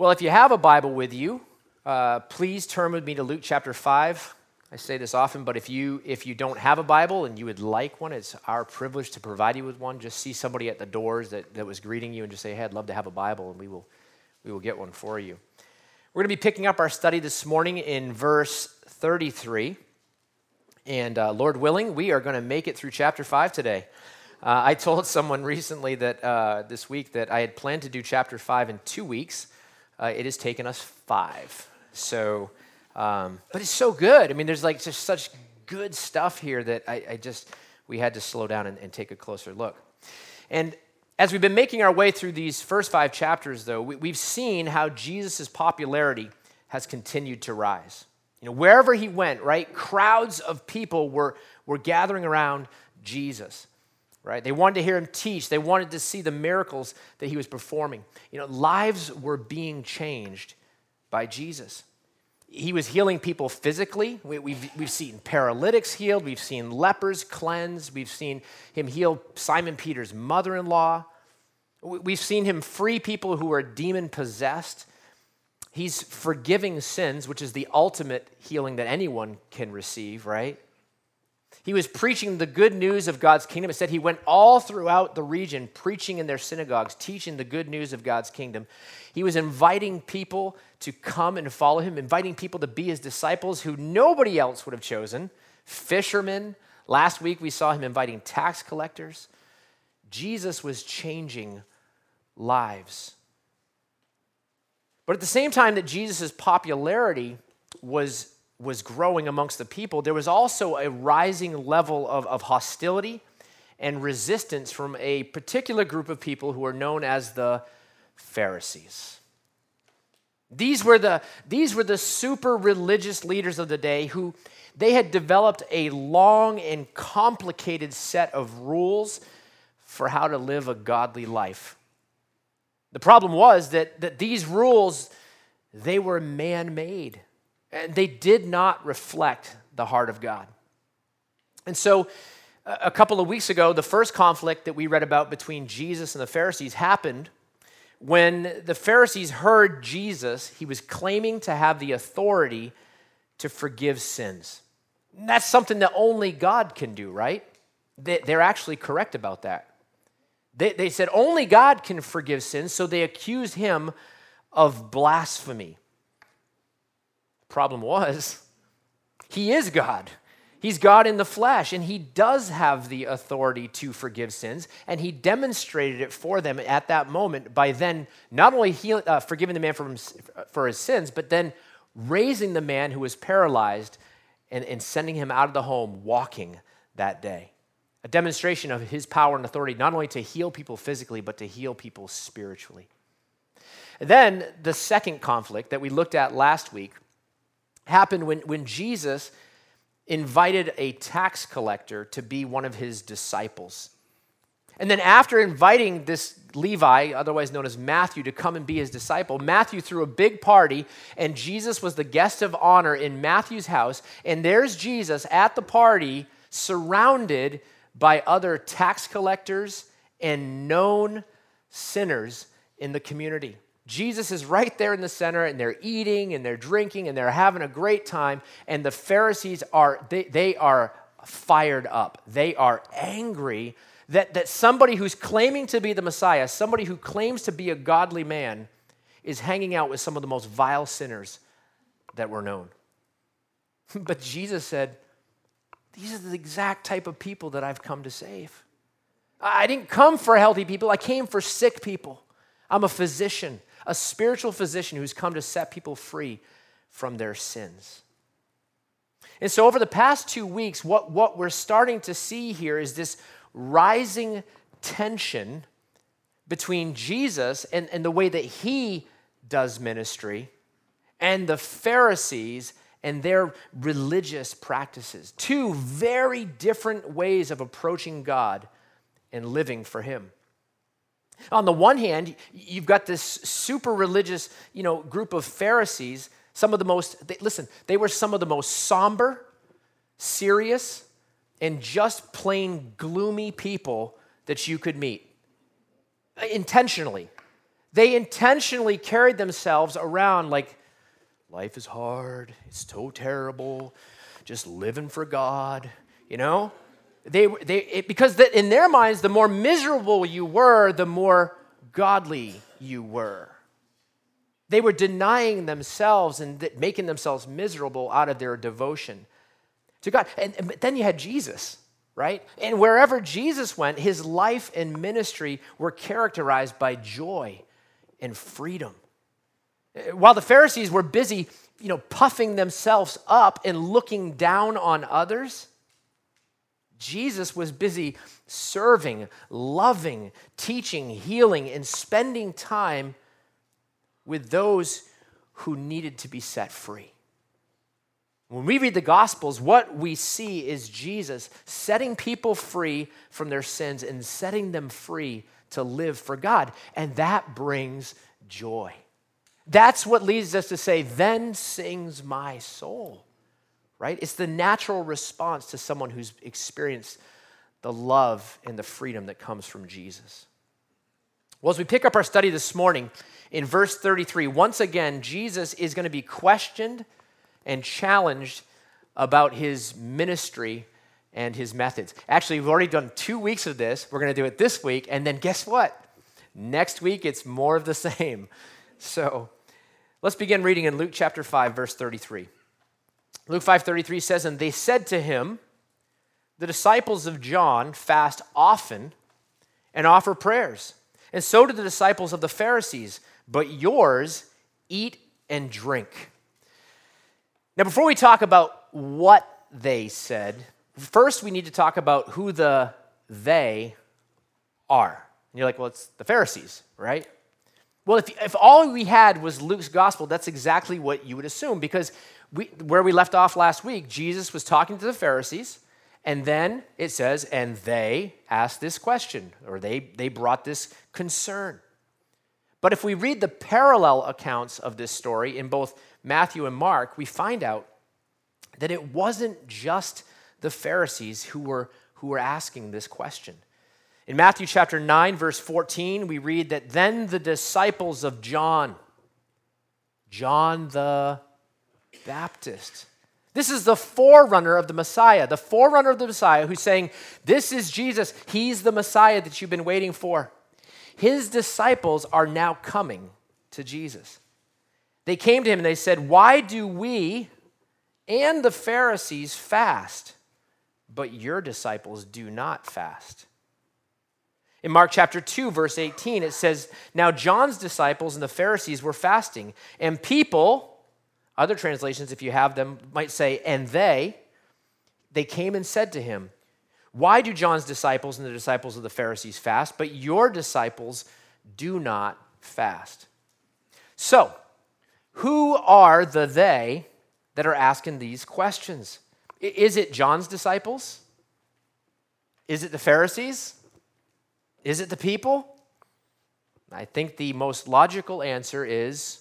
Well, if you have a Bible with you, uh, please turn with me to Luke chapter 5. I say this often, but if you if you don't have a Bible and you would like one, it's our privilege to provide you with one. Just see somebody at the doors that, that was greeting you and just say, Hey, I'd love to have a Bible, and we will we will get one for you. We're going to be picking up our study this morning in verse 33. And uh, Lord willing, we are going to make it through chapter 5 today. Uh, I told someone recently that uh, this week that I had planned to do chapter 5 in two weeks uh, it has taken us five. So, um, but it's so good. I mean, there's like just such good stuff here that I, I just, we had to slow down and, and, take a closer look. And as we've been making our way through these first five chapters, though, we, we've seen how Jesus' popularity has continued to rise. You know, wherever he went, right, crowds of people were, were gathering around Jesus right? They wanted to hear him teach. They wanted to see the miracles that he was performing. You know, lives were being changed by Jesus. He was healing people physically. We, have we've, we've seen paralytics healed. We've seen lepers cleansed. We've seen him heal Simon Peter's mother in law. We've seen him free people who are demon possessed. He's forgiving sins, which is the ultimate healing that anyone can receive, right? He was preaching the good news of God's kingdom. It said he went all throughout the region preaching in their synagogues, teaching the good news of God's kingdom. He was inviting people to come and follow him, inviting people to be his disciples who nobody else would have chosen fishermen. Last week we saw him inviting tax collectors. Jesus was changing lives. But at the same time that Jesus' popularity was was growing amongst the people, there was also a rising level of, of hostility and resistance from a particular group of people who are known as the Pharisees. These were the, these were the super religious leaders of the day who they had developed a long and complicated set of rules for how to live a godly life. The problem was that, that these rules, they were man-made. And they did not reflect the heart of God. And so, a couple of weeks ago, the first conflict that we read about between Jesus and the Pharisees happened when the Pharisees heard Jesus, he was claiming to have the authority to forgive sins. And that's something that only God can do, right? They're actually correct about that. They, they said only God can forgive sins, so they accused him of blasphemy. Problem was, he is God. He's God in the flesh, and he does have the authority to forgive sins, and he demonstrated it for them at that moment by then not only heal, uh, forgiving the man for, for his sins, but then raising the man who was paralyzed and, and sending him out of the home walking that day. A demonstration of his power and authority, not only to heal people physically, but to heal people spiritually. And then the second conflict that we looked at last week happened when, when Jesus invited a tax collector to be one of his disciples. And then, after inviting this Levi, otherwise known as Matthew, to come and be his disciple, Matthew threw a big party, and Jesus was the guest of honor in Matthew's house. And there's Jesus at the party, surrounded by other tax collectors and known sinners in the community. Jesus is right there in the center, and they're eating and they're drinking and they're having a great time. And the Pharisees are, they, they are fired up. They are angry that, that somebody who's claiming to be the Messiah, somebody who claims to be a godly man, is hanging out with some of the most vile sinners that were known. but Jesus said, These are the exact type of people that I've come to save. I didn't come for healthy people, I came for sick people. I'm a physician a spiritual physician who's come to set people free from their sins. And so, over the past two weeks, what, what we're starting to see here is this rising tension between Jesus and, and the way that he does ministry and the Pharisees and their religious practices. Two very different ways of approaching God and living for him. On the one hand, you've got this super religious, you know, group of Pharisees, some of the most they, listen, they were some of the most somber, serious, and just plain gloomy people that you could meet. Uh, intentionally. They intentionally carried themselves around like life is hard, it's so terrible, just living for God, you know? They, they, it, because the, in their minds, the more miserable you were, the more godly you were. They were denying themselves and th- making themselves miserable out of their devotion to God. And, and then you had Jesus, right? And wherever Jesus went, his life and ministry were characterized by joy and freedom. Uh, while the Pharisees were busy, you know, puffing themselves up and looking down on others, Jesus was busy serving, loving, teaching, healing, and spending time with those who needed to be set free. When we read the Gospels, what we see is Jesus setting people free from their sins and setting them free to live for God. And that brings joy. That's what leads us to say, Then sings my soul, right? It's the natural response to someone who's experienced the love and the freedom that comes from Jesus. Well, as we pick up our study this morning, in verse 33, once again, Jesus is going to be questioned and challenged about his ministry and his methods. Actually, we've already done two weeks of this. We're going to do it this week. And then guess what? Next week, it's more of the same. So let's begin reading in Luke chapter 5, verse 33. Luke 5:33 says, And they said to him, The disciples of John fast often and offer prayers, and so do the disciples of the Pharisees, but yours eat and drink. Now, before we talk about what they said, first we need to talk about who the they are. And you're like, well, it's the Pharisees, right? Well, if, if all we had was Luke's gospel, that's exactly what you would assume because we, where we left off last week, Jesus was talking to the Pharisees, and then it says, and they asked this question, or they, they brought this concern. But if we read the parallel accounts of this story in both Matthew and Mark, we find out that it wasn't just the Pharisees who were, who were asking this question. In Matthew chapter 9, verse 14, we read that then the disciples of John, John the Baptist, this is the forerunner of the Messiah, the forerunner of the Messiah who's saying, This is Jesus. He's the Messiah that you've been waiting for. His disciples are now coming to Jesus. They came to him and they said, Why do we and the Pharisees fast, but your disciples do not fast? In Mark chapter 2, verse 18, it says, Now John's disciples and the Pharisees were fasting, and people, other translations, if you have them, might say, and they, they came and said to him, Why do John's disciples and the disciples of the Pharisees fast, but your disciples do not fast? So, who are the they that are asking these questions? Is it John's disciples? Is it the Pharisees? Is it the people? I think the most logical answer is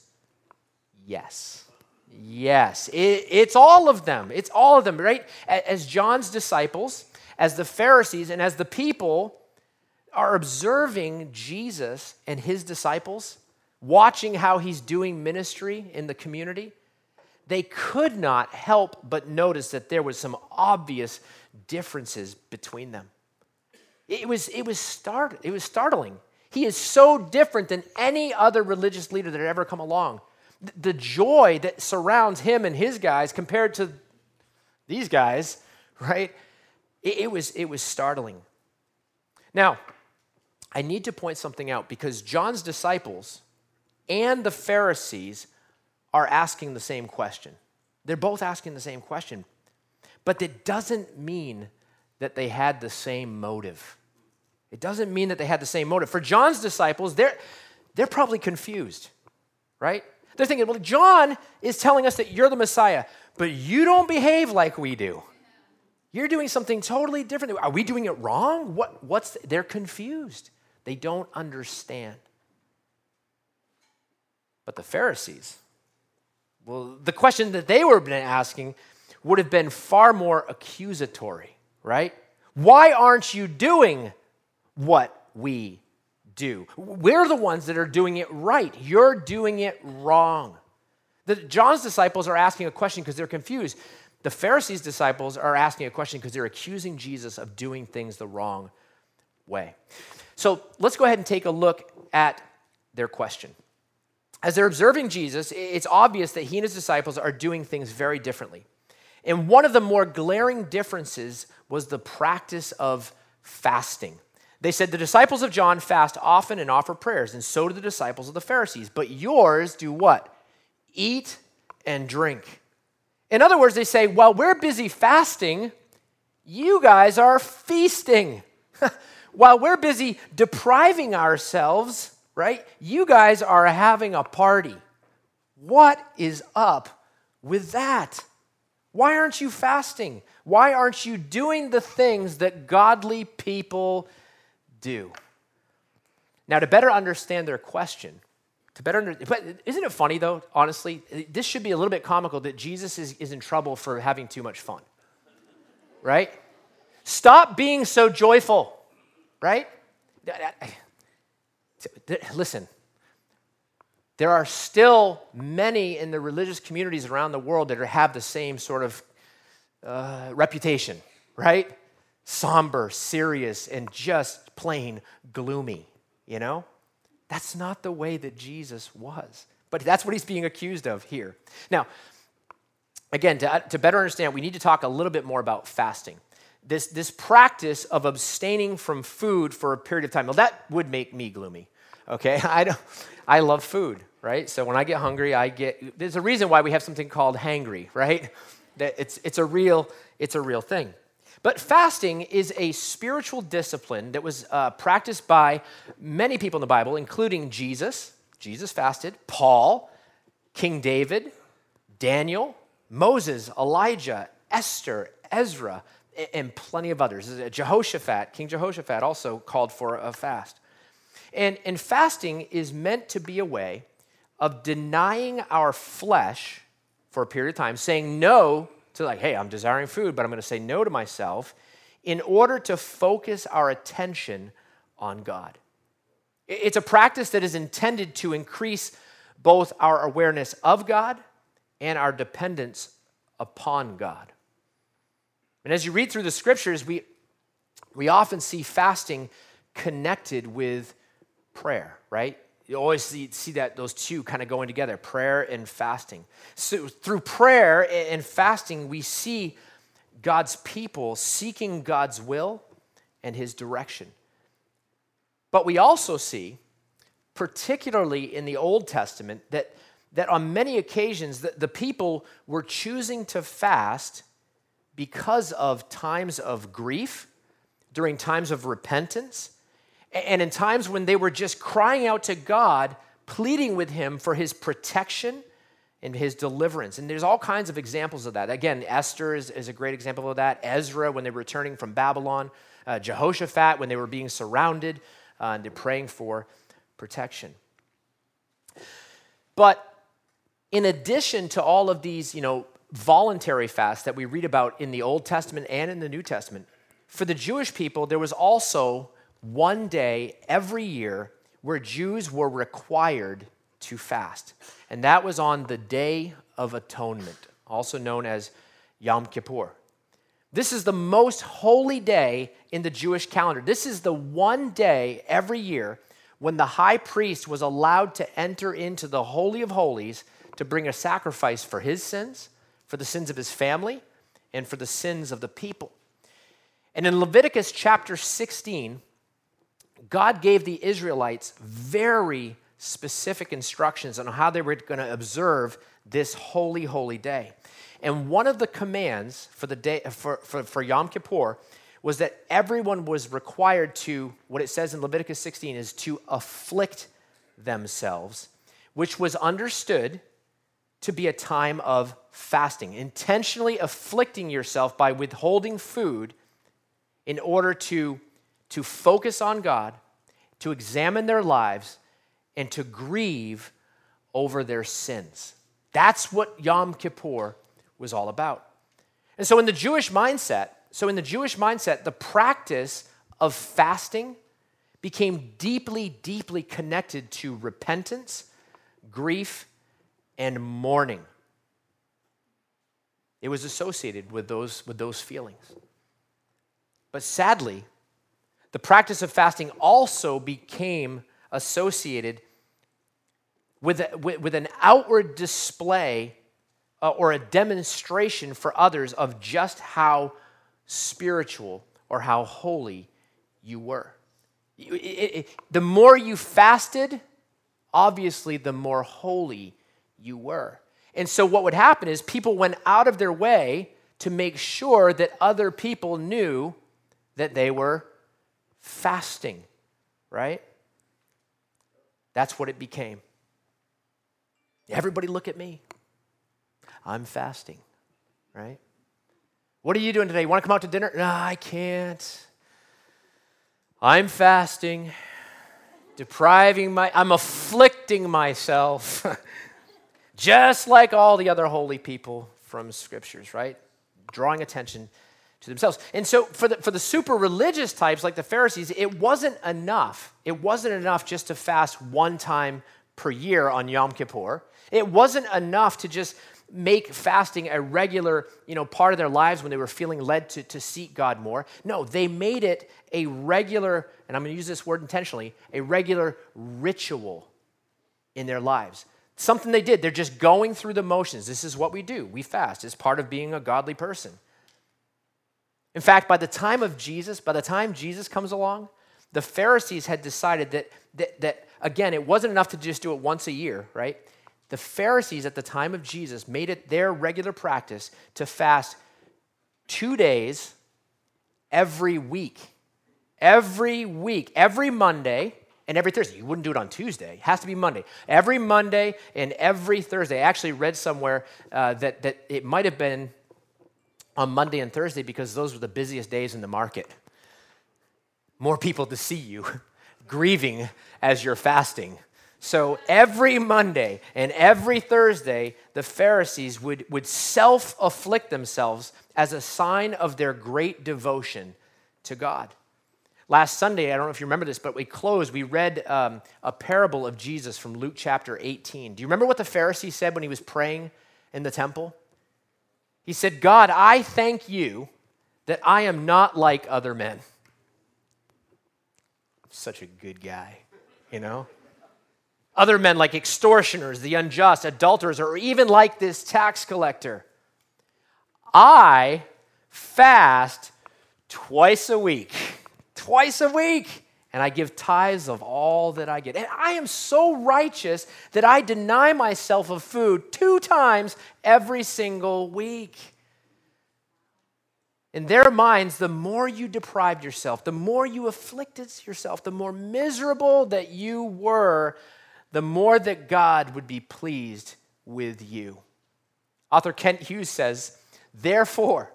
yes. Yes. It, it's all of them. It's all of them, right? As John's disciples, as the Pharisees, and as the people are observing Jesus and his disciples, watching how he's doing ministry in the community, they could not help but notice that there was some obvious differences between them. It was, it was, start, it was startling. He is so different than any other religious leader that had ever come along. The joy that surrounds him and his guys compared to these guys, right? It, it, was, it was startling. Now, I need to point something out because John's disciples and the Pharisees are asking the same question. They're both asking the same question, but it doesn't mean that they had the same motive. It doesn't mean that they had the same motive. For John's disciples, they're, they're probably confused, right? They're thinking, well, John is telling us that you're the Messiah, but you don't behave like we do. You're doing something totally different. Are we doing it wrong? What, what's the, they're confused. They don't understand. But the Pharisees, well, the question that they were asking would have been far more accusatory, right? Why aren't you doing what we do. We're the ones that are doing it right. You're doing it wrong. The, John's disciples are asking a question because they're confused. The Pharisees' disciples are asking a question because they're accusing Jesus of doing things the wrong way. So let's go ahead and take a look at their question. As they're observing Jesus, it's obvious that he and his disciples are doing things very differently. And one of the more glaring differences was the practice of fasting. They said, The disciples of John fast often and offer prayers, and so do the disciples of the Pharisees. But yours do what? Eat and drink. In other words, they say, While we're busy fasting, you guys are feasting. While we're busy depriving ourselves, right? You guys are having a party. What is up with that? Why aren't you fasting? Why aren't you doing the things that godly people do? Now, to better understand their question, to better under, but isn't it funny though, honestly? This should be a little bit comical that Jesus is, is in trouble for having too much fun, right? Stop being so joyful, right? Listen, there are still many in the religious communities around the world that have the same sort of uh, reputation, right? Somber, serious, and just plain gloomy, you know? That's not the way that Jesus was. But that's what he's being accused of here. Now, again, to, to better understand, we need to talk a little bit more about fasting. This, this practice of abstaining from food for a period of time. Well, that would make me gloomy, okay? I, don't, I love food, right? So when I get hungry, I get, there's a reason why we have something called hangry, right? That it's, it's, a real, it's a real thing. But fasting is a spiritual discipline that was uh, practiced by many people in the Bible, including Jesus. Jesus fasted, Paul, King David, Daniel, Moses, Elijah, Esther, Ezra, and plenty of others. Jehoshaphat, King Jehoshaphat also called for a fast. And, and fasting is meant to be a way of denying our flesh for a period of time, saying no to, like, hey, I'm desiring food, but I'm going to say no to myself in order to focus our attention on God. It's a practice that is intended to increase both our awareness of God and our dependence upon God. And as you read through the scriptures, we, we often see fasting connected with prayer, right? You always see, see that those two kind of going together prayer and fasting. So through prayer and fasting, we see God's people seeking God's will and his direction. But we also see, particularly in the Old Testament, that, that on many occasions the, the people were choosing to fast because of times of grief, during times of repentance, and in times when they were just crying out to God, pleading with Him for His protection and His deliverance. And there's all kinds of examples of that. Again, Esther is, is a great example of that. Ezra, when they were returning from Babylon. Uh, Jehoshaphat, when they were being surrounded uh, and they're praying for protection. But in addition to all of these, you know, voluntary fasts that we read about in the Old Testament and in the New Testament, for the Jewish people, there was also one day every year where Jews were required to fast. And that was on the Day of Atonement, also known as Yom Kippur. This is the most holy day in the Jewish calendar. This is the one day every year when the high priest was allowed to enter into the Holy of Holies to bring a sacrifice for his sins, for the sins of his family, and for the sins of the people. And in Leviticus chapter 16, God gave the Israelites very specific instructions on how they were going to observe this holy, holy day. And one of the commands for, the day, for, for, for Yom Kippur was that everyone was required to, what it says in Leviticus 16, is to afflict themselves, which was understood to be a time of fasting, intentionally afflicting yourself by withholding food in order to to focus on God, to examine their lives, and to grieve over their sins. That's what Yom Kippur was all about. And so, in the Jewish mindset, so in the Jewish mindset, the practice of fasting became deeply, deeply connected to repentance, grief, and mourning. It was associated with those, with those feelings. But sadly, the practice of fasting also became associated with, with, with, an outward display uh, or a demonstration for others of just how spiritual or how holy you were. It, it, it, the more you fasted, obviously, the more holy you were. And so, what would happen is people went out of their way to make sure that other people knew that they were fasting, right? That's what it became. Everybody look at me. I'm fasting, right? What are you doing today? You want to come out to dinner? No, I can't. I'm fasting, depriving my, I'm afflicting myself, just like all the other holy people from scriptures, right? Drawing attention to themselves. And so for the, for the super religious types like the Pharisees, it wasn't enough. It wasn't enough just to fast one time per year on Yom Kippur. It wasn't enough to just make fasting a regular you know, part of their lives when they were feeling led to, to seek God more. No, they made it a regular, and I'm going to use this word intentionally, a regular ritual in their lives. Something they did. They're just going through the motions. This is what we do. We fast. It's part of being a godly person. In fact, by the time of Jesus, by the time Jesus comes along, the Pharisees had decided that, that, that again, it wasn't enough to just do it once a year, right? The Pharisees at the time of Jesus made it their regular practice to fast two days every week. Every week, every Monday and every Thursday. You wouldn't do it on Tuesday. It has to be Monday. Every Monday and every Thursday. I actually read somewhere uh, that, that it might have been on Monday and Thursday because those were the busiest days in the market. More people to see you grieving as you're fasting. So every Monday and every Thursday, the Pharisees would, would self afflict themselves as a sign of their great devotion to God. Last Sunday, I don't know if you remember this, but we closed, we read um, a parable of Jesus from Luke chapter 18. Do you remember what the Pharisee said when he was praying in the temple? He said, God, I thank you that I am not like other men. Such a good guy, you know? Other men like extortioners, the unjust, adulterers, or even like this tax collector. I fast twice a week. Twice a week and I give tithes of all that I get. And I am so righteous that I deny myself of food two times every single week. In their minds, the more you deprived yourself, the more you afflicted yourself, the more miserable that you were, the more that God would be pleased with you. Author Kent Hughes says, Therefore,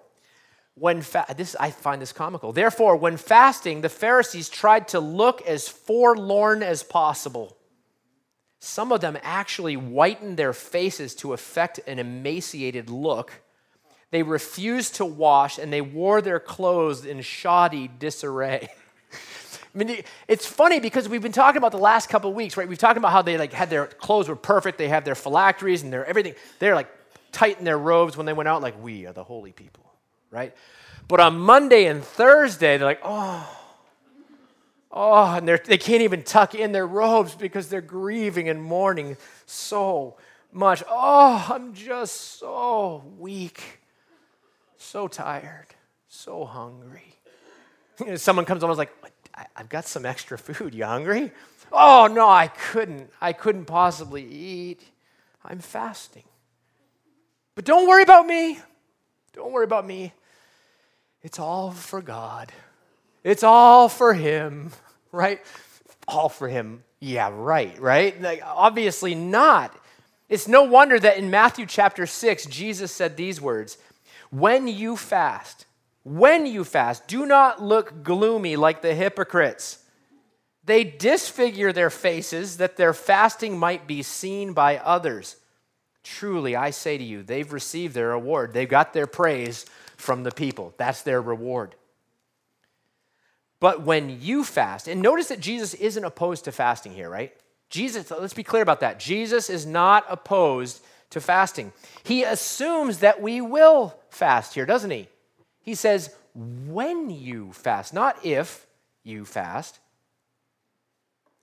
when fa- this I find this comical. Therefore, when fasting, the Pharisees tried to look as forlorn as possible. Some of them actually whitened their faces to affect an emaciated look. They refused to wash and they wore their clothes in shoddy disarray. I mean, it's funny because we've been talking about the last couple of weeks, right? We've talked about how they like had their clothes were perfect, they have their phylacteries and their everything. They're like tight in their robes when they went out, like we are the holy people right? But on Monday and Thursday, they're like, oh, oh, and they can't even tuck in their robes because they're grieving and mourning so much. Oh, I'm just so weak, so tired, so hungry. Someone comes almost like, I've got some extra food. You hungry? Oh, no, I couldn't. I couldn't possibly eat. I'm fasting. But don't worry about me. Don't worry about me. It's all for God. It's all for Him, right? All for Him. Yeah, right, right? Like, obviously not. It's no wonder that in Matthew chapter 6, Jesus said these words When you fast, when you fast, do not look gloomy like the hypocrites. They disfigure their faces that their fasting might be seen by others. Truly, I say to you, they've received their reward. They've got their praise from the people. That's their reward. but when you fast, and notice that Jesus isn't opposed to fasting here, right? Jesus, let's be clear about that. Jesus is not opposed to fasting. He assumes that we will fast here, doesn't he? He says, when you fast, not if you fast.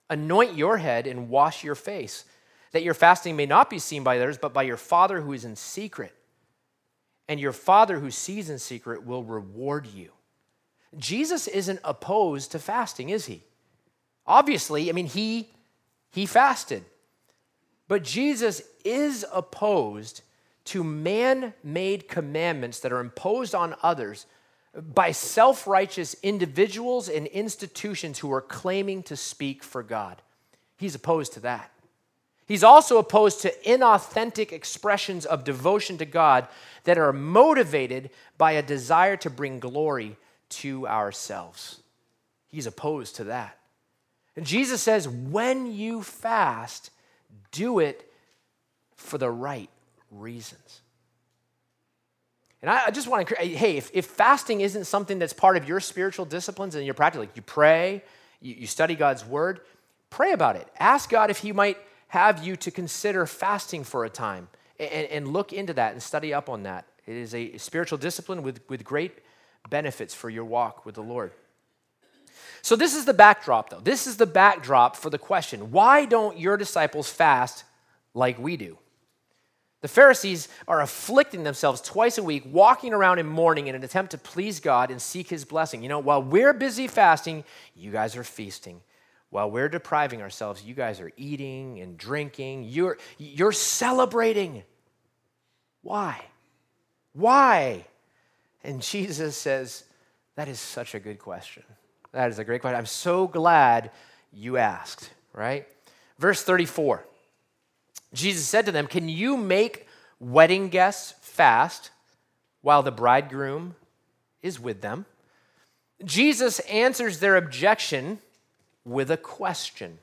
Anoint your head and wash your face, that your fasting may not be seen by others, but by your Father who is in secret. And your Father who sees in secret will reward you. Jesus isn't opposed to fasting, is he? Obviously, I mean, he, he fasted. But Jesus is opposed to man made commandments that are imposed on others by self righteous individuals and institutions who are claiming to speak for God. He's opposed to that. He's also opposed to inauthentic expressions of devotion to God that are motivated by a desire to bring glory to ourselves. He's opposed to that. And Jesus says, when you fast, do it for the right reasons. And I, just want to, hey, if, if, fasting isn't something that's part of your spiritual disciplines and your practice, like you pray, you, you study God's word, pray about it. Ask God if He might have you to consider fasting for a time and, and look into that and study up on that. It is a spiritual discipline with, with great benefits for your walk with the Lord. So, this is the backdrop, though. This is the backdrop for the question why don't your disciples fast like we do? The Pharisees are afflicting themselves twice a week, walking around in mourning in an attempt to please God and seek His blessing. You know, while we're busy fasting, you guys are feasting. While we're depriving ourselves, you guys are eating and drinking. You're, you're celebrating. Why? Why? And Jesus says, That is such a good question. That is a great question. I'm so glad you asked, right? Verse 34. Jesus said to them, Can you make wedding guests fast while the bridegroom is with them? Jesus answers their objection with a question.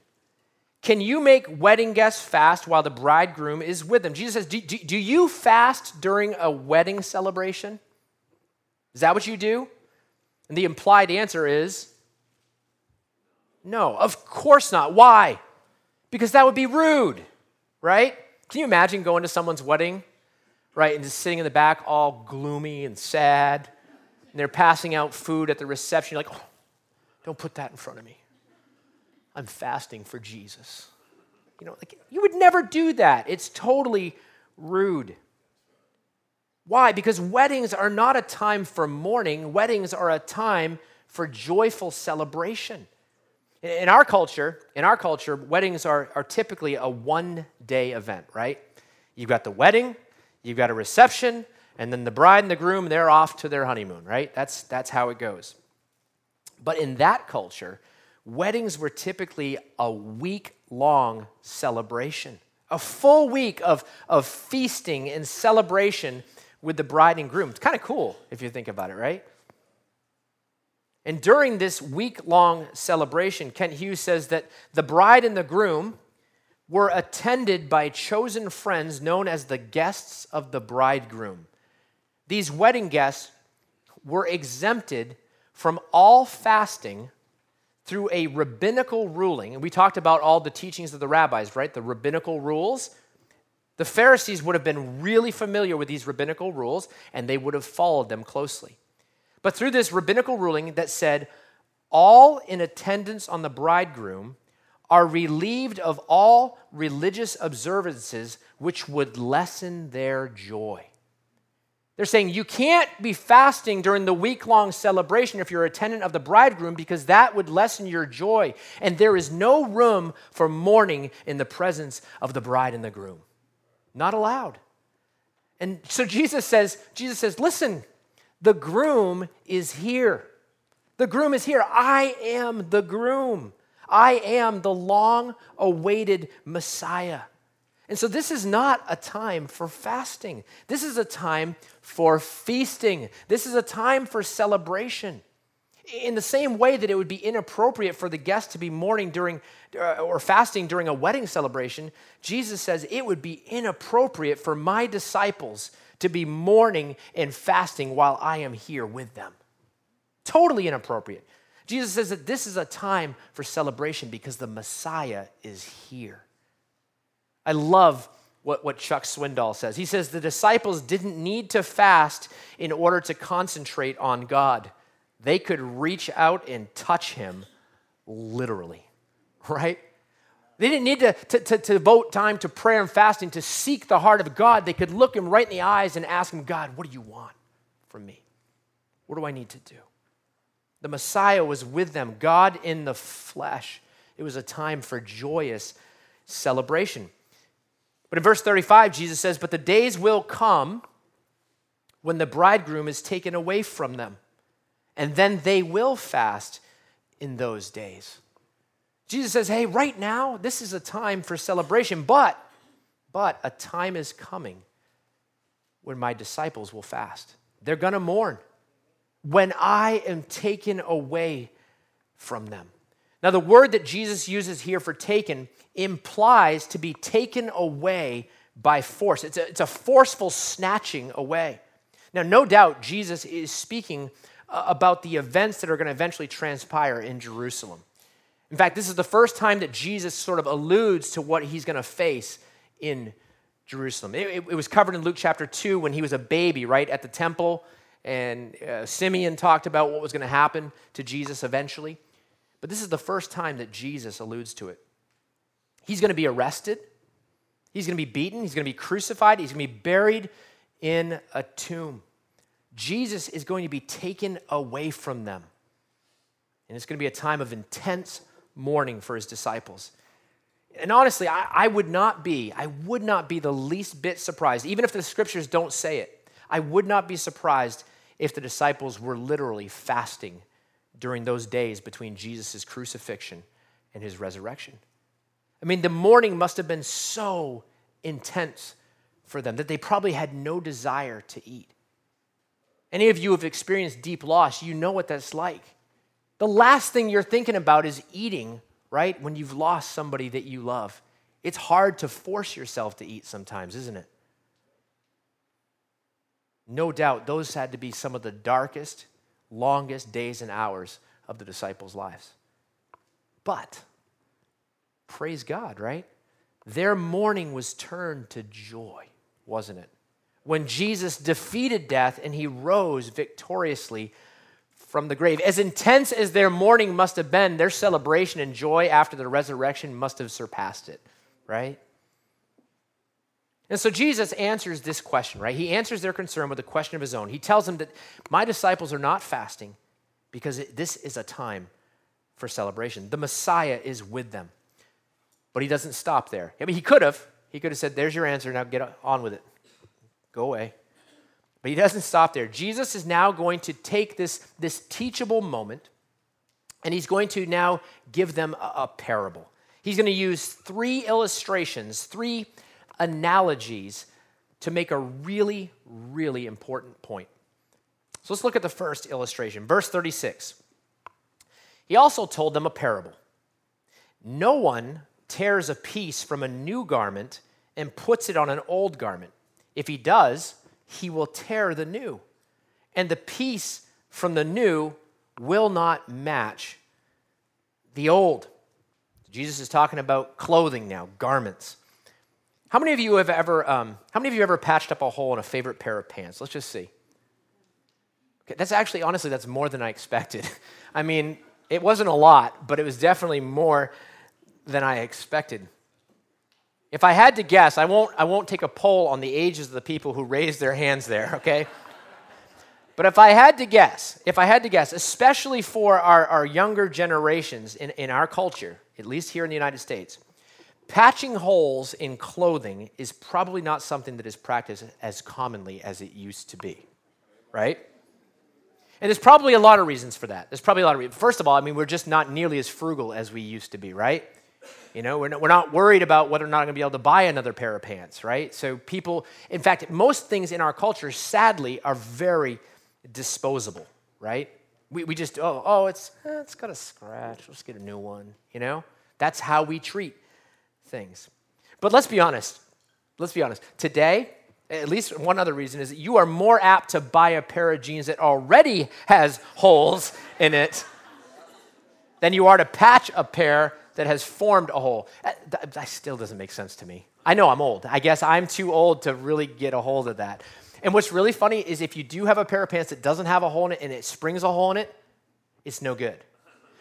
Can you make wedding guests fast while the bridegroom is with them? Jesus says, Do, do, do you fast during a wedding celebration? Is that what you do? And the implied answer is no, of course not. Why? Because that would be rude right? Can you imagine going to someone's wedding, right, and just sitting in the back all gloomy and sad, and they're passing out food at the reception? You're like, oh, don't put that in front of me. I'm fasting for Jesus. You know, like you would never do that. It's totally rude. Why? Because weddings are not a time for mourning, weddings are a time for joyful celebration. In our culture, in our culture, weddings are, are typically a one day event, right? You've got the wedding, you've got a reception, and then the bride and the groom, they're off to their honeymoon, right? That's, that's how it goes. But in that culture, weddings were typically a week long celebration, a full week of, of feasting and celebration with the bride and groom. It's kind of cool if you think about it, right? And during this week long celebration, Kent Hughes says that the bride and the groom were attended by chosen friends known as the guests of the bridegroom. These wedding guests were exempted from all fasting through a rabbinical ruling. And we talked about all the teachings of the rabbis, right? The rabbinical rules. The Pharisees would have been really familiar with these rabbinical rules and they would have followed them closely but through this rabbinical ruling that said all in attendance on the bridegroom are relieved of all religious observances which would lessen their joy. They're saying you can't be fasting during the week long celebration if you're a attendant of the bridegroom because that would lessen your joy. And there is no room for mourning in the presence of the bride and the groom. Not allowed. And so Jesus says, Jesus says, listen, the groom is here. The groom is here. I am the groom. I am the long awaited Messiah. And so, this is not a time for fasting. This is a time for feasting. This is a time for celebration. In the same way that it would be inappropriate for the guest to be mourning during uh, or fasting during a wedding celebration, Jesus says it would be inappropriate for my disciples to be mourning and fasting while I am here with them. Totally inappropriate. Jesus says that this is a time for celebration because the Messiah is here. I love what, what Chuck Swindoll says. He says the disciples didn't need to fast in order to concentrate on God, they could reach out and touch him literally, right? They didn't need to, to, to, to, devote time to prayer and fasting to seek the heart of God. They could look him right in the eyes and ask him, God, what do you want from me? What do I need to do? The Messiah was with them, God in the flesh. It was a time for joyous celebration. But in verse 35, Jesus says, But the days will come when the bridegroom is taken away from them, and then they will fast in those days. Jesus says, Hey, right now, this is a time for celebration, but, but a time is coming when my disciples will fast. They're gonna mourn when I am taken away from them. Now, the word that Jesus uses here for taken implies to be taken away by force. It's a, it's a forceful snatching away. Now, no doubt, Jesus is speaking uh, about the events that are going to eventually transpire in Jerusalem. In fact, this is the first time that Jesus sort of alludes to what he's going to face in Jerusalem. It, it, it, was covered in Luke chapter 2 when he was a baby, right, at the temple. And uh, Simeon talked about what was going to happen to Jesus eventually. But this is the first time that Jesus alludes to it. He's going to be arrested, he's going to be beaten, he's going to be crucified, he's going to be buried in a tomb. Jesus is going to be taken away from them. And it's going to be a time of intense mourning for his disciples. And honestly, I, I, would not be, I would not be the least bit surprised, even if the scriptures don't say it. I would not be surprised if the disciples were literally fasting during those days between Jesus' crucifixion and his resurrection. I mean, the mourning must have been so intense for them that they probably had no desire to eat. Any of you have experienced deep loss, you know what that's like. The last thing you're thinking about is eating, right? When you've lost somebody that you love. It's hard to force yourself to eat sometimes, isn't it? No doubt those had to be some of the darkest, longest days and hours of the disciples' lives. But, praise God, right? Their mourning was turned to joy, wasn't it? When Jesus defeated death and he rose victoriously from the grave. As intense as their mourning must have been, their celebration and joy after the resurrection must have surpassed it, right? And so Jesus answers this question, right? He answers their concern with a question of his own. He tells them that my disciples are not fasting because this is a time for celebration. The Messiah is with them. But he doesn't stop there. I mean, he could have. He could have said, There's your answer. Now get on with it. Go away. But he doesn't stop there. Jesus is now going to take this, this teachable moment and he's going to now give them a, a parable. He's going to use three illustrations, three analogies to make a really, really important point. So let's look at the first illustration. Verse 36. He also told them a parable. No one tears a piece from a new garment and puts it on an old garment. If he does, he will tear the new, and the piece from the new will not match the old. Jesus is talking about clothing now, garments. How many of you have ever, um, how many of you ever patched up a hole in a favorite pair of pants? Let's just see. Okay, that's actually, honestly, that's more than I expected. I mean, it wasn't a lot, but it was definitely more than I expected. If I had to guess, I won't, I won't take a poll on the ages of the people who raised their hands there, okay? but if I had to guess, if I had to guess, especially for our, our younger generations in, in our culture, at least here in the United States, Patching holes in clothing is probably not something that is practiced as commonly as it used to be, right? And there's probably a lot of reasons for that. There's probably a lot of reasons. First of all, I mean, we're just not nearly as frugal as we used to be, right? You know, we're not, we're not worried about whether or not I'm going to be able to buy another pair of pants, right? So people, in fact, most things in our culture, sadly, are very disposable, right? We, we just, oh, oh, it's, eh, it's got a scratch. Let's get a new one, you know? That's how we treat things. But let's be honest. Let's be honest. Today, at least one other reason is that you are more apt to buy a pair of jeans that already has holes in it than you are to patch a pair that has formed a hole. Uh, that, that still doesn't make sense to me. I know I'm old. I guess I'm too old to really get a hold of that. And what's really funny is if you do have a pair of pants that doesn't have a hole in it and it springs a hole in it, it's no good.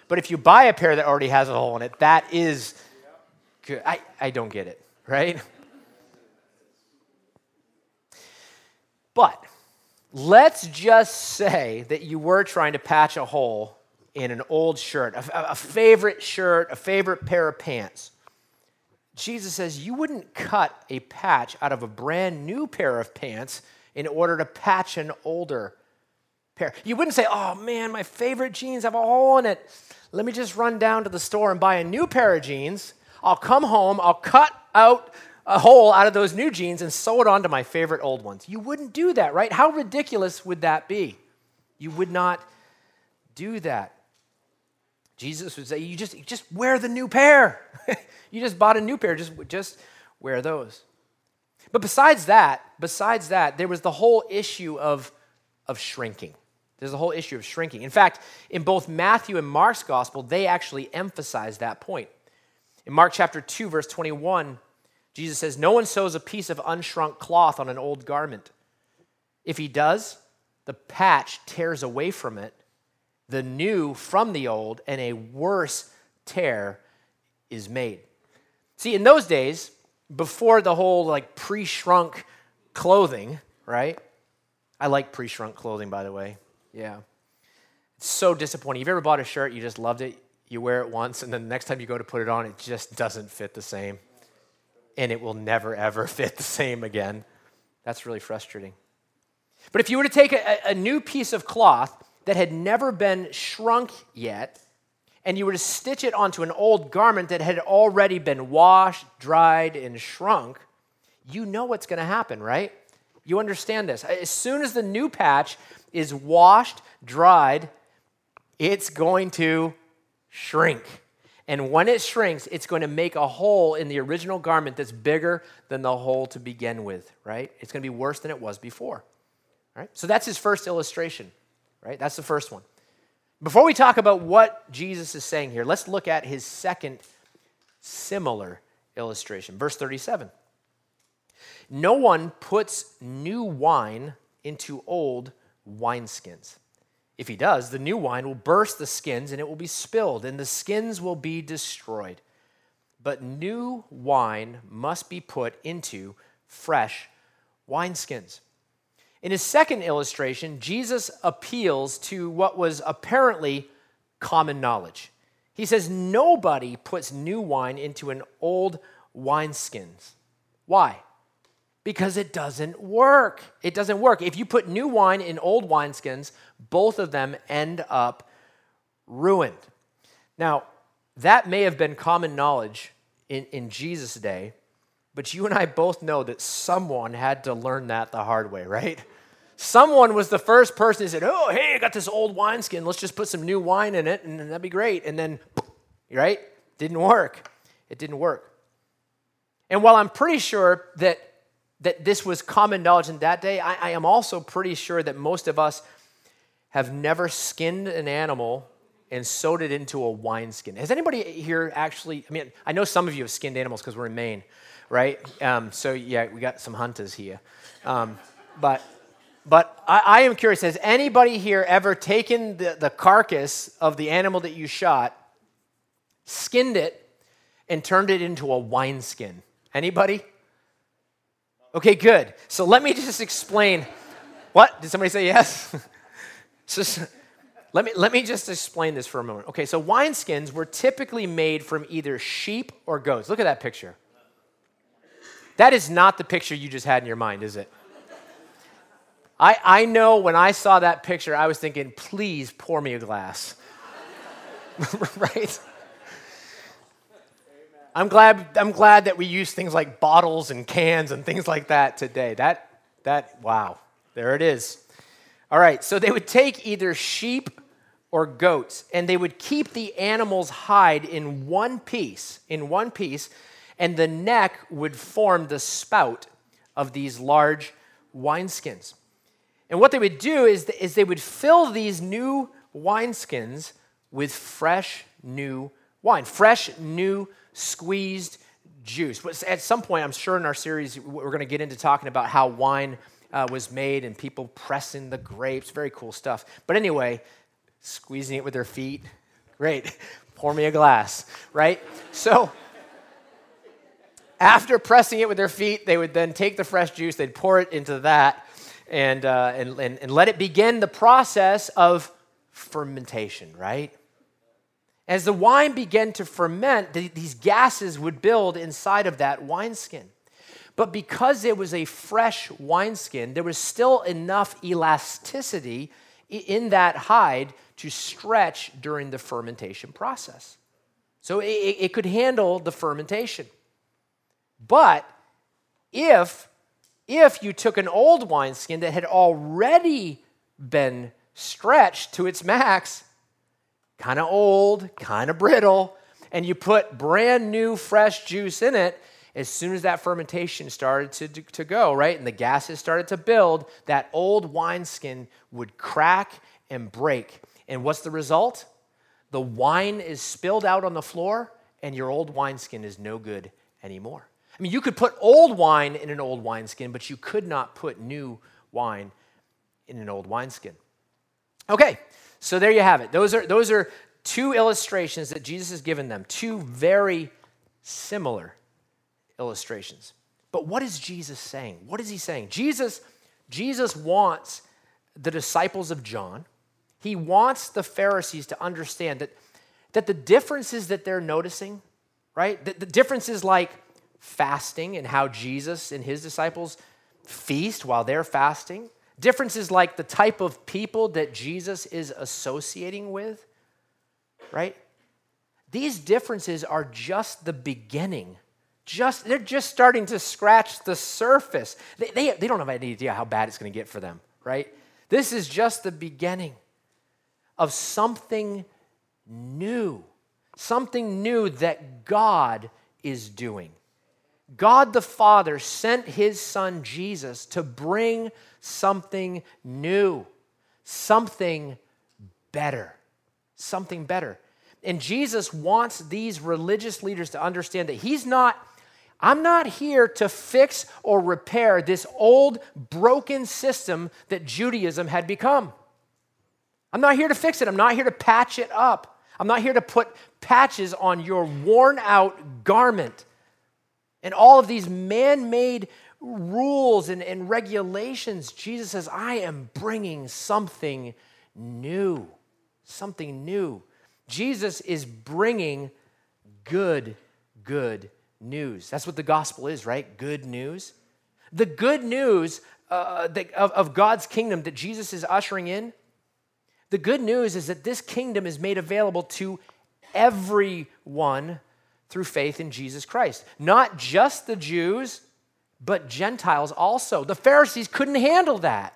But if you buy a pair that already has a hole in it, that is good. I, I don't get it, right? But let's just say that you were trying to patch a hole in an old shirt, a, a favorite shirt, a favorite pair of pants. Jesus says you wouldn't cut a patch out of a brand new pair of pants in order to patch an older pair. You wouldn't say, oh man, my favorite jeans have a hole in it. Let me just run down to the store and buy a new pair of jeans. I'll come home, I'll cut out a hole out of those new jeans and sew it onto my favorite old ones. You wouldn't do that, right? How ridiculous would that be? You would not do that. Jesus would say, you just, just wear the new pair. you just bought a new pair, just, just wear those. But besides that, besides that, there was the whole issue of, of shrinking. There's a whole issue of shrinking. In fact, in both Matthew and Mark's gospel, they actually emphasize that point. In Mark chapter 2, verse 21, Jesus says, No one sews a piece of unshrunk cloth on an old garment. If he does, the patch tears away from it the new from the old, and a worse tear is made. See, in those days, before the whole like pre shrunk clothing, right? I like pre shrunk clothing, by the way. Yeah. It's so disappointing. You've ever bought a shirt, you just loved it, you wear it once, and then the next time you go to put it on, it just doesn't fit the same. And it will never, ever fit the same again. That's really frustrating. But if you were to take a, a new piece of cloth that had never been shrunk yet, and you were to stitch it onto an old garment that had already been washed, dried, and shrunk, you know what's going to happen, right? You understand this. As soon as the new patch is washed, dried, it's going to shrink. And when it shrinks, it's going to make a hole in the original garment that's bigger than the hole to begin with, right? It's going to be worse than it was before. Right? So that's his first illustration right? That's the first one. Before we talk about what Jesus is saying here, let's look at his second similar illustration. Verse 37. No one puts new wine into old wineskins. If he does, the new wine will burst the skins and it will be spilled, and the skins will be destroyed. But new wine must be put into fresh wineskins. In his second illustration, Jesus appeals to what was apparently common knowledge. He says, Nobody puts new wine into an old wineskins. Why? Because it doesn't work. It doesn't work. If you put new wine in old wineskins, both of them end up ruined. Now, that may have been common knowledge in, in Jesus' day, but you and I both know that someone had to learn that the hard way, right? Someone was the first person who said, Oh, hey, I got this old wineskin. Let's just put some new wine in it, and that'd be great. And then, right? Didn't work. It didn't work. And while I'm pretty sure that, that this was common knowledge in that day, I, I am also pretty sure that most of us have never skinned an animal and sewed it into a wineskin. Has anybody here actually? I mean, I know some of you have skinned animals because we're in Maine, right? Um, so yeah, we got some hunters here. Um, but but I, I, am curious has anybody here ever taken the, the carcass of the animal that you shot, skinned it, and turned it into a wineskin? Anybody? Okay, good. So let me just explain. What? Did somebody say yes? let me, let me just explain this for a moment. Okay, so wineskins were typically made from either sheep or goats. Look at that picture. That is not the picture you just had in your mind, is it? I, I know when I saw that picture, I was thinking, please pour me a glass. right? I'm glad, I'm glad that we use things like bottles and cans and things like that today. That, that, wow, there it is. All right, so they would take either sheep or goats, and they would keep the animal's hide in one piece, in one piece, and the neck would form the spout of these large wineskins. And what they would do is, is they would fill these new wineskins with fresh new wine, fresh, new, squeezed juice. But at some point, I'm sure in our series, we're going to get into talking about how wine uh, was made and people pressing the grapes. Very cool stuff. But anyway, squeezing it with their feet. Great. Pour me a glass, right? So, after pressing it with their feet, they would then take the fresh juice, they'd pour it into that, and, uh, and, and, and let it begin the process of fermentation, right? As the wine began to ferment, these gases would build inside of that wineskin. But because it was a fresh wineskin, there was still enough elasticity in that hide to stretch during the fermentation process. So it, it could handle the fermentation. But if, if you took an old wineskin that had already been stretched to its max, kind of old, kind of brittle, and you put brand new, fresh juice in it, as soon as that fermentation started to, to go, right, and the gases started to build, that old wineskin would crack and break. And what's the result? The wine is spilled out on the floor, and your old wineskin is no good anymore. I mean, you could put old wine in an old wineskin, but you could not put new wine in an old wineskin. Okay, so there you have it. Those are, those are two illustrations that Jesus has given them, two very similar illustrations. But what is Jesus saying? What is he saying? Jesus, Jesus wants the disciples of John, he wants the Pharisees to understand that, that the differences that they're noticing, right? The, the differences like fasting and how Jesus and his disciples feast while they're fasting, Differences like the type of people that Jesus is associating with, right? These differences are just the beginning. Just, they're just starting to scratch the surface. They, they, they don't have any idea how bad it's going to get for them, right? This is just the beginning of something new, something new that God is doing. God the Father sent his son Jesus to bring something new, something better, something better. And Jesus wants these religious leaders to understand that he's not I'm not here to fix or repair this old broken system that Judaism had become. I'm not here to fix it. I'm not here to patch it up. I'm not here to put patches on your worn out garment and all of these man made rules and, and regulations, Jesus says, I am bringing something new. Something new. Jesus is bringing good, good news. That's what the gospel is, right? Good news. The good news uh, of, of God's kingdom that Jesus is ushering in, the good news is that this kingdom is made available to everyone through faith in Jesus Christ. Not just the Jews, but Gentiles also. The Pharisees couldn't handle that.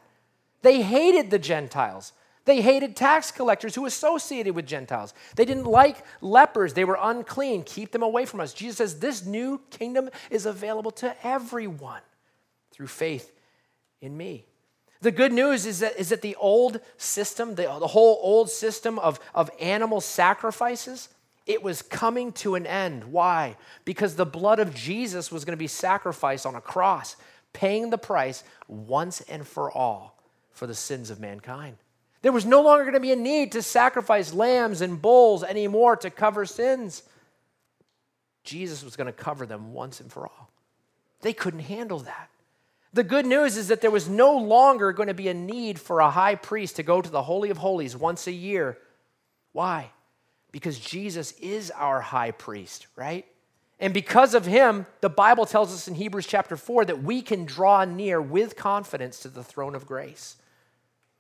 They hated the Gentiles. They hated tax collectors who associated with Gentiles. They didn't like lepers. They were unclean. Keep them away from us. Jesus says this new kingdom is available to everyone through faith in me. The good news is that, is that the old system, the, the whole old system of, of animal sacrifices, it was coming to an end. Why? Because the blood of Jesus was going to be sacrificed on a cross, paying the price once and for all for the sins of mankind. There was no longer going to be a need to sacrifice lambs and bulls anymore to cover sins. Jesus was going to cover them once and for all. They couldn't handle that. The good news is that there was no longer going to be a need for a high priest to go to the Holy of Holies once a year. Why? Because Jesus is our high priest, right? And because of him, the Bible tells us in Hebrews chapter 4 that we can draw near with confidence to the throne of grace.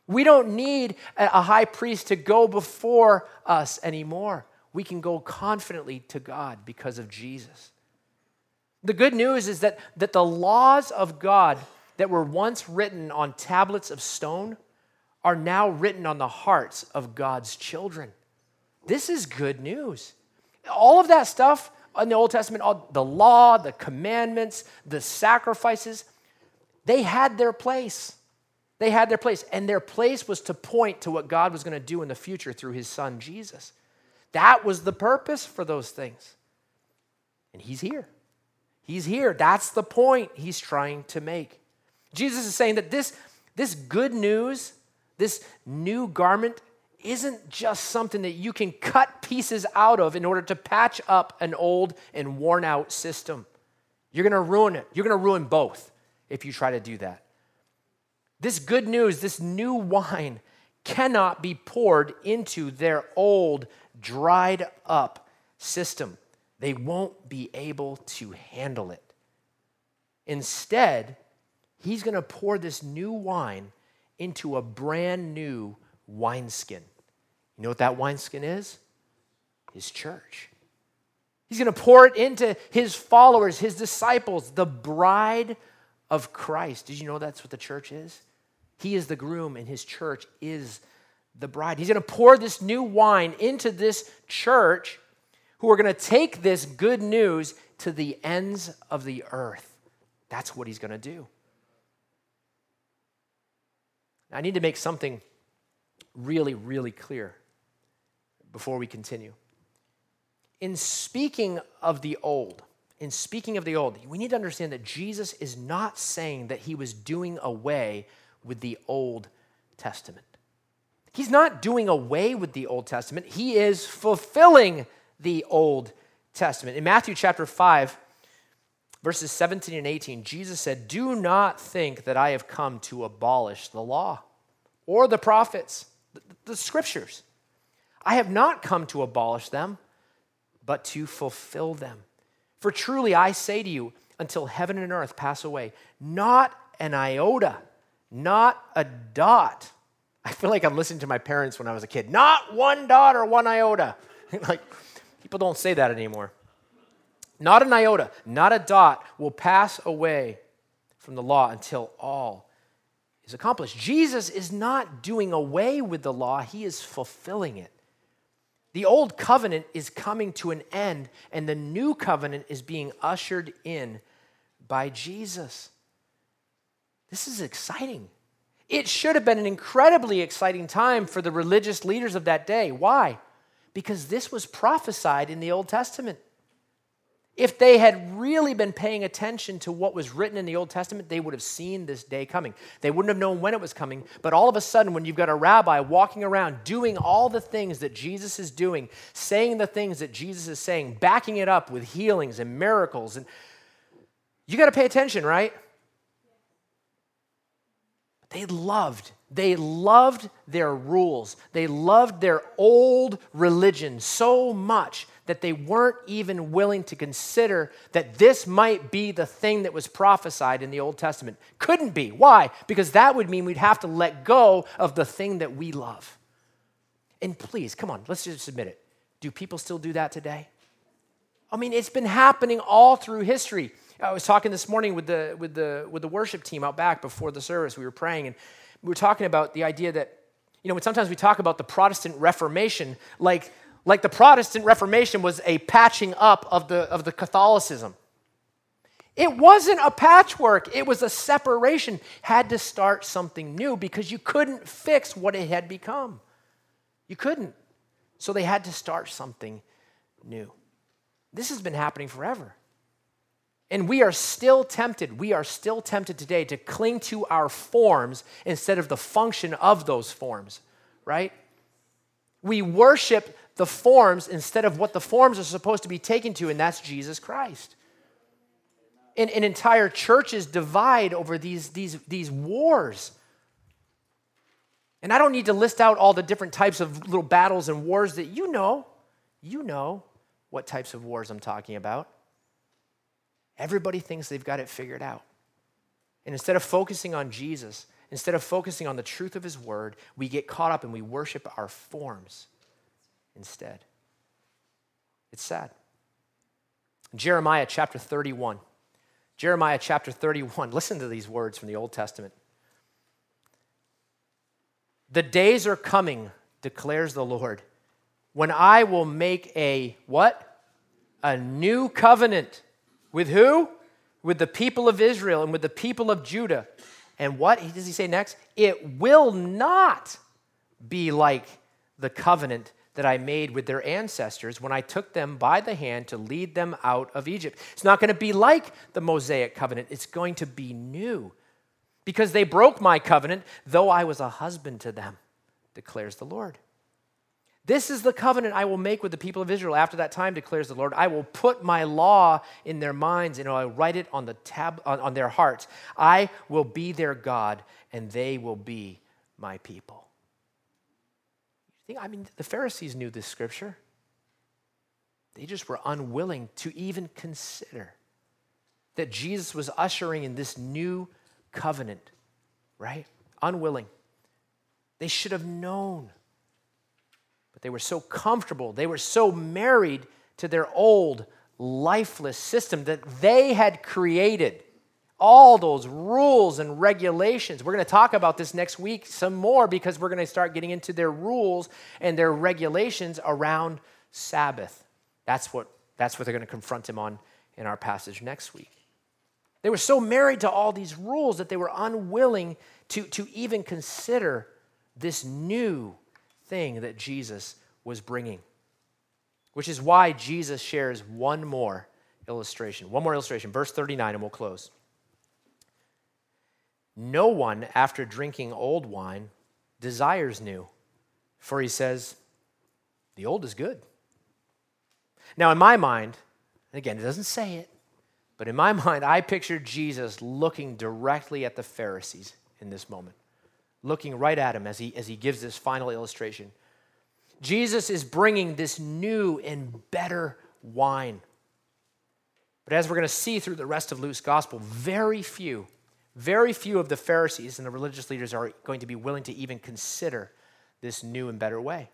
We don't need a high priest to go before us anymore. We can go confidently to God because of Jesus. The good news is that, that the laws of God that were once written on tablets of stone are now written on the hearts of God's children. This is good news. All of that stuff in the Old Testament, all, the law, the commandments, the sacrifices, they had their place. They had their place. And their place was to point to what God was going to do in the future through his son, Jesus. That was the purpose for those things. And he's here. He's here. That's the point he's trying to make. Jesus is saying that this, this good news, this new garment, isn't just something that you can cut pieces out of in order to patch up an old and worn out system. You're going to ruin it. You're going to ruin both if you try to do that. This good news, this new wine, cannot be poured into their old, dried up system. They won't be able to handle it. Instead, he's going to pour this new wine into a brand new wineskin. You know what that wineskin is? His church. He's going to pour it into his followers, his disciples, the bride of Christ. Did you know that's what the church is? He is the groom, and his church is the bride. He's going to pour this new wine into this church who are going to take this good news to the ends of the earth. That's what he's going to do. I need to make something really, really clear before we continue in speaking of the old, in speaking of the old, we need to understand that Jesus is not saying that he was doing away with the Old Testament. He's not doing away with the Old Testament, he is fulfilling the Old Testament. In Matthew chapter 5, verses 17 and 18, Jesus said, Do not think that I have come to abolish the law or the prophets, the, the scriptures. I have not come to abolish them but to fulfill them. For truly I say to you, until heaven and earth pass away, not an iota, not a dot. I feel like I'm listening to my parents when I was a kid. Not one dot or one iota. like, people don't say that anymore. Not an iota, not a dot will pass away from the law until all is accomplished. Jesus is not doing away with the law, he is fulfilling it. The old covenant is coming to an end, and the new covenant is being ushered in by Jesus. This is exciting. It should have been an incredibly exciting time for the religious leaders of that day. Why? Because this was prophesied in the Old Testament. If they had really been paying attention to what was written in the Old Testament, they would have seen this day coming. They wouldn't have known when it was coming, but all of a sudden, when you've got a rabbi walking around doing all the things that Jesus is doing, saying the things that Jesus is saying, backing it up with healings and miracles, and you got to pay attention, right? They loved, they loved their rules. They loved their old religion so much that they weren't even willing to consider that this might be the thing that was prophesied in the Old Testament. Couldn't be. Why? Because that would mean we'd have to let go of the thing that we love. And please, come on, let's just admit it. Do people still do that today? I mean, it's been happening all through history. I was talking this morning with the, with the, with the worship team out back before the service. We were praying, and we were talking about the idea that, you know, when sometimes we talk about the Protestant Reformation, like like the Protestant Reformation was a patching up of the, of the Catholicism. It wasn't a patchwork, it was a separation. Had to start something new because you couldn't fix what it had become. You couldn't. So they had to start something new. This has been happening forever. And we are still tempted, we are still tempted today to cling to our forms instead of the function of those forms, right? We worship the forms instead of what the forms are supposed to be taken to, and that's Jesus Christ. And, and entire churches divide over these, these, these wars. And I don't need to list out all the different types of little battles and wars that you know. You know what types of wars I'm talking about. Everybody thinks they've got it figured out. And instead of focusing on Jesus, instead of focusing on the truth of his word, we get caught up and we worship our forms instead. It's sad. Jeremiah chapter 31. Jeremiah chapter 31. Listen to these words from the Old Testament. The days are coming, declares the Lord, when I will make a what? A new covenant. With who? With the people of Israel and with the people of Judah. And what does he say next? It will not be like the covenant that I made with their ancestors when I took them by the hand to lead them out of Egypt. It's not going to be like the Mosaic covenant, it's going to be new because they broke my covenant, though I was a husband to them, declares the Lord. This is the covenant I will make with the people of Israel after that time, declares the Lord. I will put my law in their minds and I will write it on, the tab, on, on their hearts. I will be their God and they will be my people. I mean, the Pharisees knew this scripture. They just were unwilling to even consider that Jesus was ushering in this new covenant, right? Unwilling. They should have known. But they were so comfortable, they were so married to their old, lifeless system that they had created all those rules and regulations. We're going to talk about this next week some more because we're going to start getting into their rules and their regulations around Sabbath. That's what, that's what they're going to confront him on in our passage next week. They were so married to all these rules that they were unwilling to, to even consider this new thing that Jesus was bringing, which is why Jesus shares one more illustration. One more illustration, verse 39, and we'll close. No one, after drinking old wine, desires new, for he says, the old is good. Now, in my mind, again, it doesn't say it, but in my mind, I pictured Jesus looking directly at the Pharisees in this moment, looking right at him as he, as he gives this final illustration. Jesus is bringing this new and better wine. But as we're going to see through the rest of Luke's gospel, very few very few of the Pharisees and the religious leaders are going to be willing to even consider this new and better way.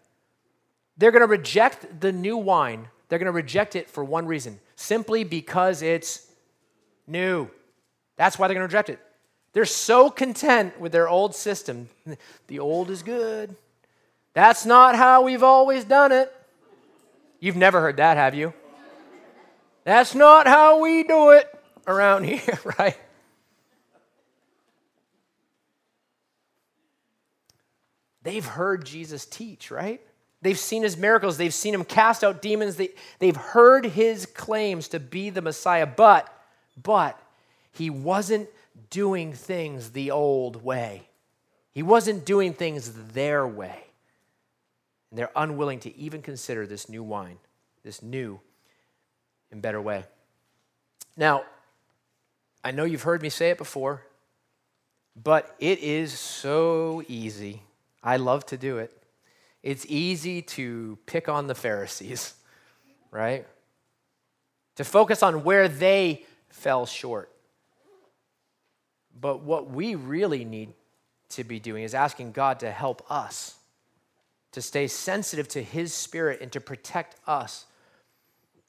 They're going to reject the new wine. They're going to reject it for one reason simply because it's new. That's why they're going to reject it. They're so content with their old system. The old is good. That's not how we've always done it. You've never heard that, have you? That's not how we do it around here, right? They've heard Jesus teach, right? They've seen his miracles. They've seen him cast out demons. They, they've heard his claims to be the Messiah, but, but he wasn't doing things the old way. He wasn't doing things their way. And they're unwilling to even consider this new wine, this new and better way. Now, I know you've heard me say it before, but it is so easy I love to do it. It's easy to pick on the Pharisees, right? To focus on where they fell short. But what we really need to be doing is asking God to help us to stay sensitive to His Spirit and to protect us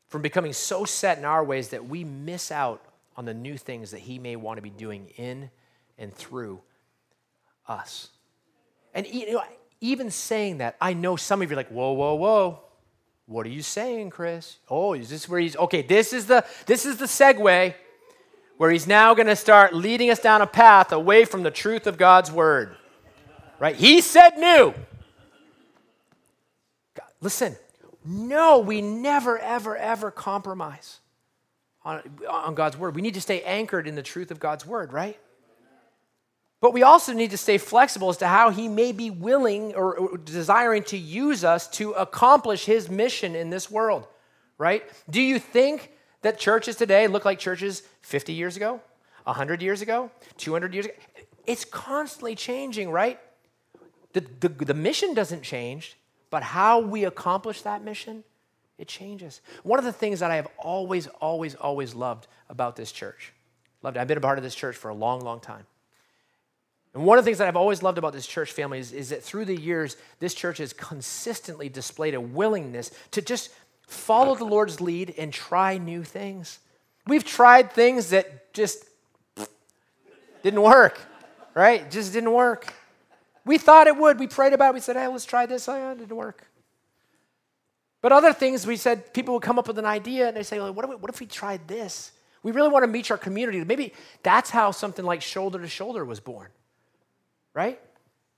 from becoming so set in our ways that we miss out on the new things that He may want to be doing in and through us. And you know, even saying that, I know some of you are like, whoa, whoa, whoa. What are you saying, Chris? Oh, is this where he's okay? This is the this is the segue where he's now going to start leading us down a path away from the truth of God's word. Right? He said new. God, listen, no, we never, ever, ever compromise on, on God's word. We need to stay anchored in the truth of God's word, right? But we also need to stay flexible as to how he may be willing or, desiring to use us to accomplish his mission in this world, right? Do you think that churches today look like churches 50 years ago, 100 years ago, 200 years ago? It's constantly changing, right? The, the, the mission doesn't change, but how we accomplish that mission, it changes. One of the things that I have always, always, always loved about this church, loved. I've been a part of this church for a long, long time and one of the things that I've always loved about this church family is, is that through the years, this church has consistently displayed a willingness to just follow the Lord's lead and try new things. We've tried things that just didn't work, right? Just didn't work. We thought it would. We prayed about it. We said, hey, let's try this. Oh, it didn't work. But other things, we said people would come up with an idea and they say, well, what, if we, what if we tried this? We really want to meet our community. Maybe that's how something like Shoulder to Shoulder was born right?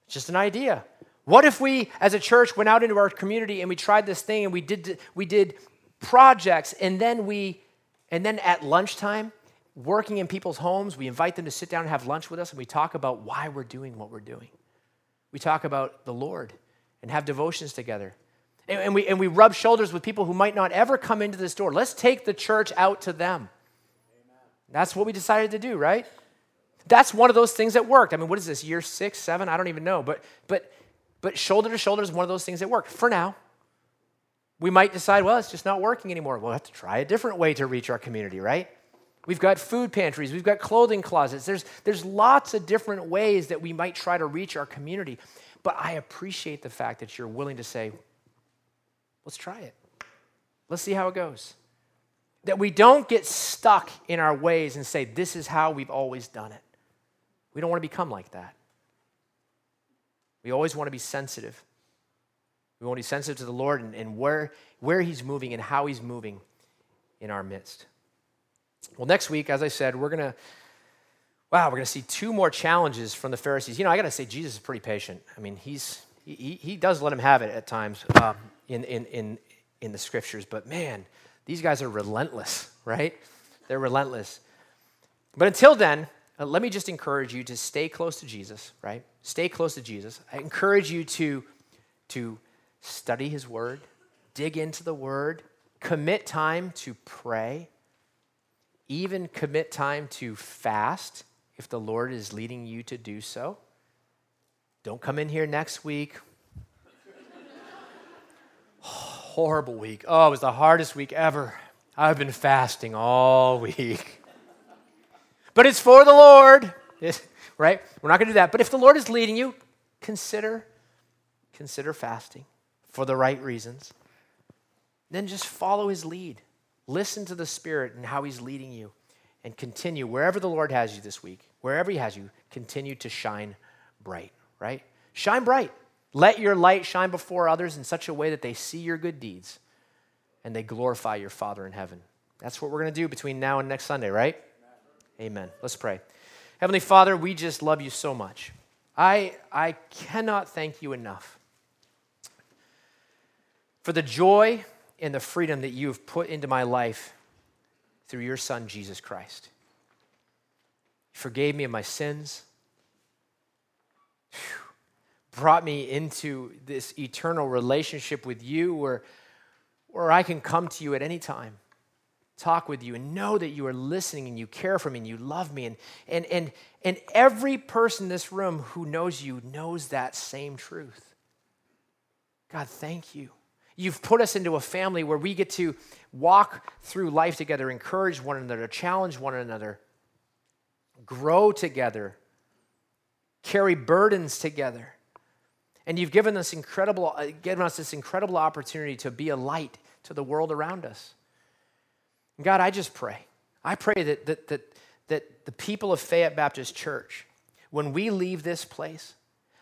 It's just an idea. What if we, as a church, went out into our community and we tried this thing and we did, we did projects and then we, and then at lunchtime, working in people's homes, we invite them to sit down and have lunch with us and we talk about why we're doing what we're doing. We talk about the Lord and have devotions together. And, and we, and we rub shoulders with people who might not ever come into this door. Let's take the church out to them. That's what we decided to do, right? That's one of those things that worked. I mean, what is this, year six, seven? I don't even know. But, but, but shoulder to shoulder is one of those things that worked for now. We might decide, well, it's just not working anymore. We'll have to try a different way to reach our community, right? We've got food pantries, we've got clothing closets. There's, there's lots of different ways that we might try to reach our community. But I appreciate the fact that you're willing to say, let's try it. Let's see how it goes. That we don't get stuck in our ways and say, this is how we've always done it. We don't want to become like that. We always want to be sensitive. We want to be sensitive to the Lord and, and where, where He's moving and how He's moving in our midst. Well, next week, as I said, we're going to, wow, we're going to see two more challenges from the Pharisees. You know, I got to say, Jesus is pretty patient. I mean, he's, he, he does let him have it at times um, in, in, in, in the scriptures, but man, these guys are relentless, right? They're relentless. But until then, Uh, let me just encourage you to stay close to Jesus, right? Stay close to Jesus. I encourage you to, to study his word, dig into the word, commit time to pray, even commit time to fast if the Lord is leading you to do so. Don't come in here next week. Horrible week. Oh, it was the hardest week ever. I've been fasting all week. But it's for the Lord, right? We're not going to do that. But if the Lord is leading you, consider consider fasting for the right reasons. Then just follow his lead. Listen to the Spirit and how He's leading you. And continue wherever the Lord has you this week, wherever He has you, continue to shine bright, right? Shine bright. Let your light shine before others in such a way that they see your good deeds and they glorify your Father in heaven. That's what we're going to do between now and next Sunday, right? Amen. Let's pray. Heavenly Father, we just love you so much. I, I cannot thank you enough for the joy and the freedom that you have put into my life through your Son, Jesus Christ. You forgave me of my sins, brought me into this eternal relationship with you where, where I can come to you at any time, talk with you, and know that you are listening and you care for me and you love me. And, and, and, and every person in this room who knows you knows that same truth. God, thank you. You've put us into a family where we get to walk through life together, encourage one another, challenge one another, grow together, carry burdens together. And you've given us incredible, uh, given us this incredible opportunity to be a light to the world around us. God, I just pray. I pray that, that, that, that the people of Fayette Baptist Church, when we leave this place,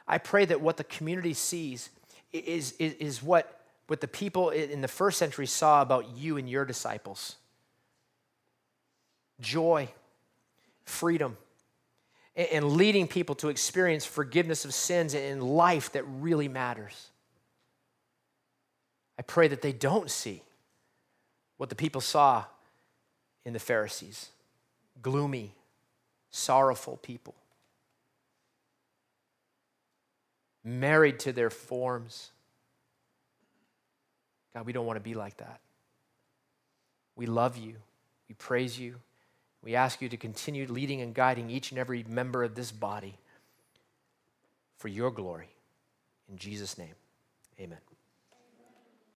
I pray that what the community sees is, is, is what what the people in the first century saw about you and your disciples joy, freedom, and leading people to experience forgiveness of sins in life that really matters. I pray that they don't see what the people saw in the Pharisees gloomy, sorrowful people, married to their forms God, we don't want to be like that. We love you. We praise you. We ask you to continue leading and guiding each and every member of this body for your glory. In Jesus' name, amen.